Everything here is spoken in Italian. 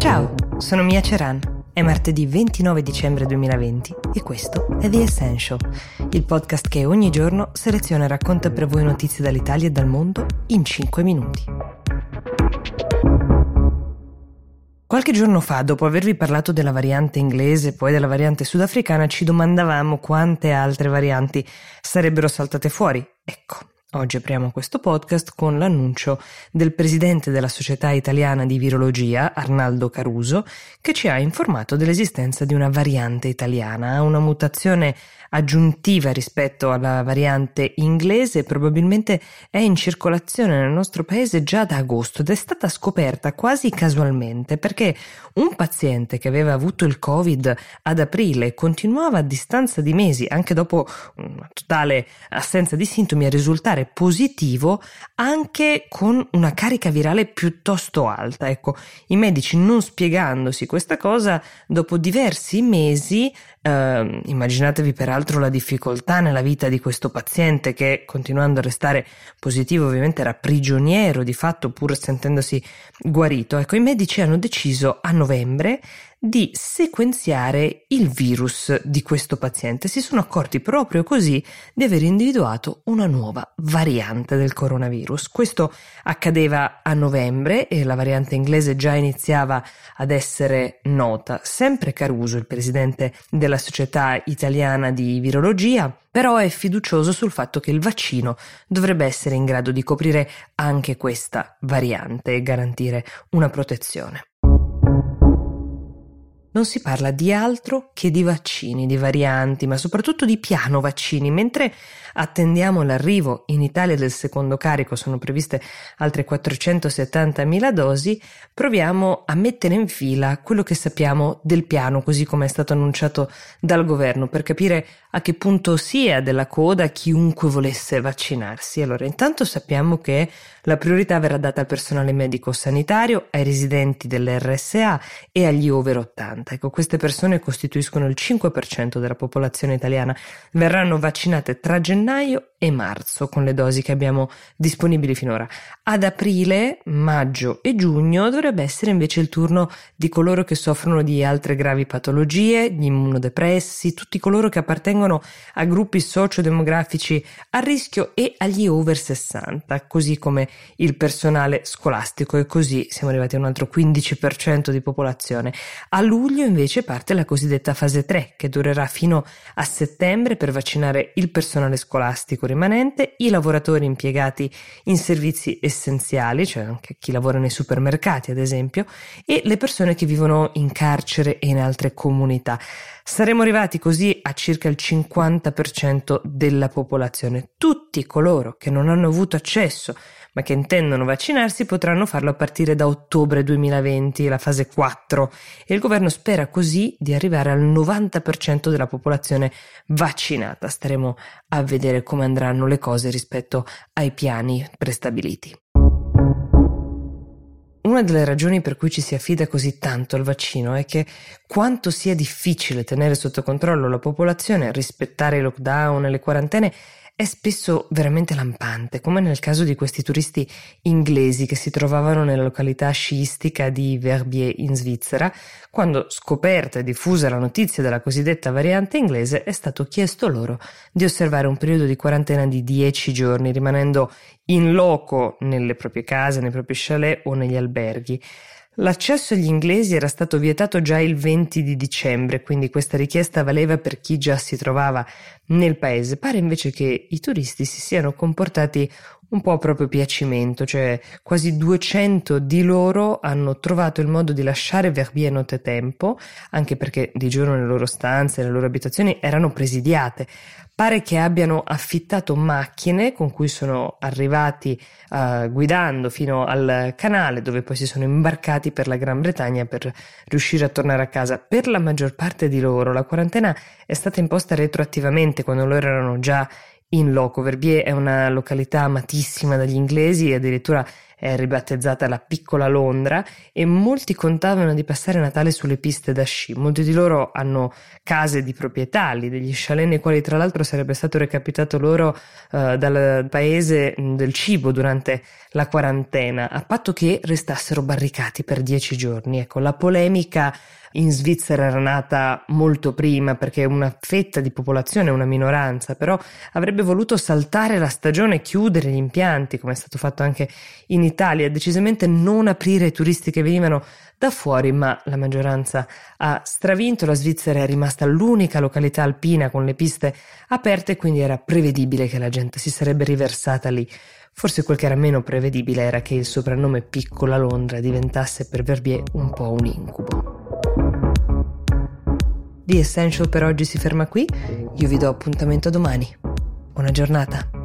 Ciao, sono Mia Ceran. È martedì 29 dicembre 2020 e questo è The Essential, il podcast che ogni giorno seleziona e racconta per voi notizie dall'Italia e dal mondo in 5 minuti. Qualche giorno fa, dopo avervi parlato della variante inglese e poi della variante sudafricana, ci domandavamo quante altre varianti sarebbero saltate fuori. Ecco, Oggi apriamo questo podcast con l'annuncio del presidente della Società Italiana di Virologia, Arnaldo Caruso, che ci ha informato dell'esistenza di una variante italiana, una mutazione aggiuntiva rispetto alla variante inglese, probabilmente è in circolazione nel nostro paese già da agosto ed è stata scoperta quasi casualmente perché un paziente che aveva avuto il Covid ad aprile continuava a distanza di mesi, anche dopo una totale assenza di sintomi, a risultare positivo anche con una carica virale piuttosto alta. Ecco, i medici non spiegandosi questa cosa, dopo diversi mesi, eh, immaginatevi peraltro la difficoltà nella vita di questo paziente che continuando a restare positivo ovviamente era prigioniero di fatto pur sentendosi guarito. Ecco, i medici hanno deciso a novembre di sequenziare il virus di questo paziente. Si sono accorti proprio così di aver individuato una nuova variante del coronavirus. Questo accadeva a novembre e la variante inglese già iniziava ad essere nota. Sempre Caruso, il presidente della Società Italiana di Virologia, però è fiducioso sul fatto che il vaccino dovrebbe essere in grado di coprire anche questa variante e garantire una protezione non si parla di altro che di vaccini, di varianti, ma soprattutto di piano vaccini, mentre attendiamo l'arrivo in Italia del secondo carico, sono previste altre 470.000 dosi, proviamo a mettere in fila quello che sappiamo del piano, così come è stato annunciato dal governo, per capire a che punto sia della coda chiunque volesse vaccinarsi. Allora, intanto sappiamo che la priorità verrà data al personale medico sanitario, ai residenti dell'RSA e agli over 80. Ecco, queste persone costituiscono il 5% della popolazione italiana. Verranno vaccinate tra gennaio e marzo con le dosi che abbiamo disponibili finora. Ad aprile, maggio e giugno dovrebbe essere invece il turno di coloro che soffrono di altre gravi patologie, gli immunodepressi, tutti coloro che appartengono a gruppi sociodemografici a rischio e agli over 60, così come il personale scolastico e così siamo arrivati a un altro 15% di popolazione. A luglio invece parte la cosiddetta fase 3 che durerà fino a settembre per vaccinare il personale scolastico rimanente, i lavoratori impiegati in servizi essenziali, cioè anche chi lavora nei supermercati ad esempio, e le persone che vivono in carcere e in altre comunità. Saremo arrivati così a circa il 50% della popolazione. Tutti coloro che non hanno avuto accesso ma che intendono vaccinarsi potranno farlo a partire da ottobre 2020, la fase 4, e il governo spera così di arrivare al 90% della popolazione vaccinata. Staremo a vedere come andranno le cose rispetto ai piani prestabiliti. Una delle ragioni per cui ci si affida così tanto al vaccino è che quanto sia difficile tenere sotto controllo la popolazione, rispettare i lockdown e le quarantene è spesso veramente lampante, come nel caso di questi turisti inglesi che si trovavano nella località sciistica di Verbier in Svizzera, quando scoperta e diffusa la notizia della cosiddetta variante inglese è stato chiesto loro di osservare un periodo di quarantena di 10 giorni, rimanendo in loco nelle proprie case, nei propri chalet o negli alberghi. L'accesso agli inglesi era stato vietato già il 20 di dicembre, quindi questa richiesta valeva per chi già si trovava nel paese. Pare invece che i turisti si siano comportati un po' a proprio piacimento, cioè quasi 200 di loro hanno trovato il modo di lasciare Verbier nottetempo, anche perché di giorno le loro stanze, le loro abitazioni erano presidiate. Pare che abbiano affittato macchine con cui sono arrivati uh, guidando fino al canale dove poi si sono imbarcati per la Gran Bretagna per riuscire a tornare a casa. Per la maggior parte di loro la quarantena è stata imposta retroattivamente quando loro erano già in loco. Verbier è una località amatissima dagli inglesi e addirittura è ribattezzata la piccola Londra e molti contavano di passare Natale sulle piste da sci. Molti di loro hanno case di proprietà lì, degli chalet nei quali tra l'altro sarebbe stato recapitato loro uh, dal paese del cibo durante la quarantena, a patto che restassero barricati per dieci giorni. Ecco, la polemica in Svizzera era nata molto prima perché una fetta di popolazione, una minoranza, però avrebbe voluto saltare la stagione e chiudere gli impianti, come è stato fatto anche in Italia, decisamente non aprire i turisti che venivano da fuori, ma la maggioranza ha stravinto, la Svizzera è rimasta l'unica località alpina con le piste aperte, quindi era prevedibile che la gente si sarebbe riversata lì. Forse quel che era meno prevedibile era che il soprannome Piccola Londra diventasse per Verbier un po' un incubo. The Essential per oggi si ferma qui, io vi do appuntamento domani. Buona giornata.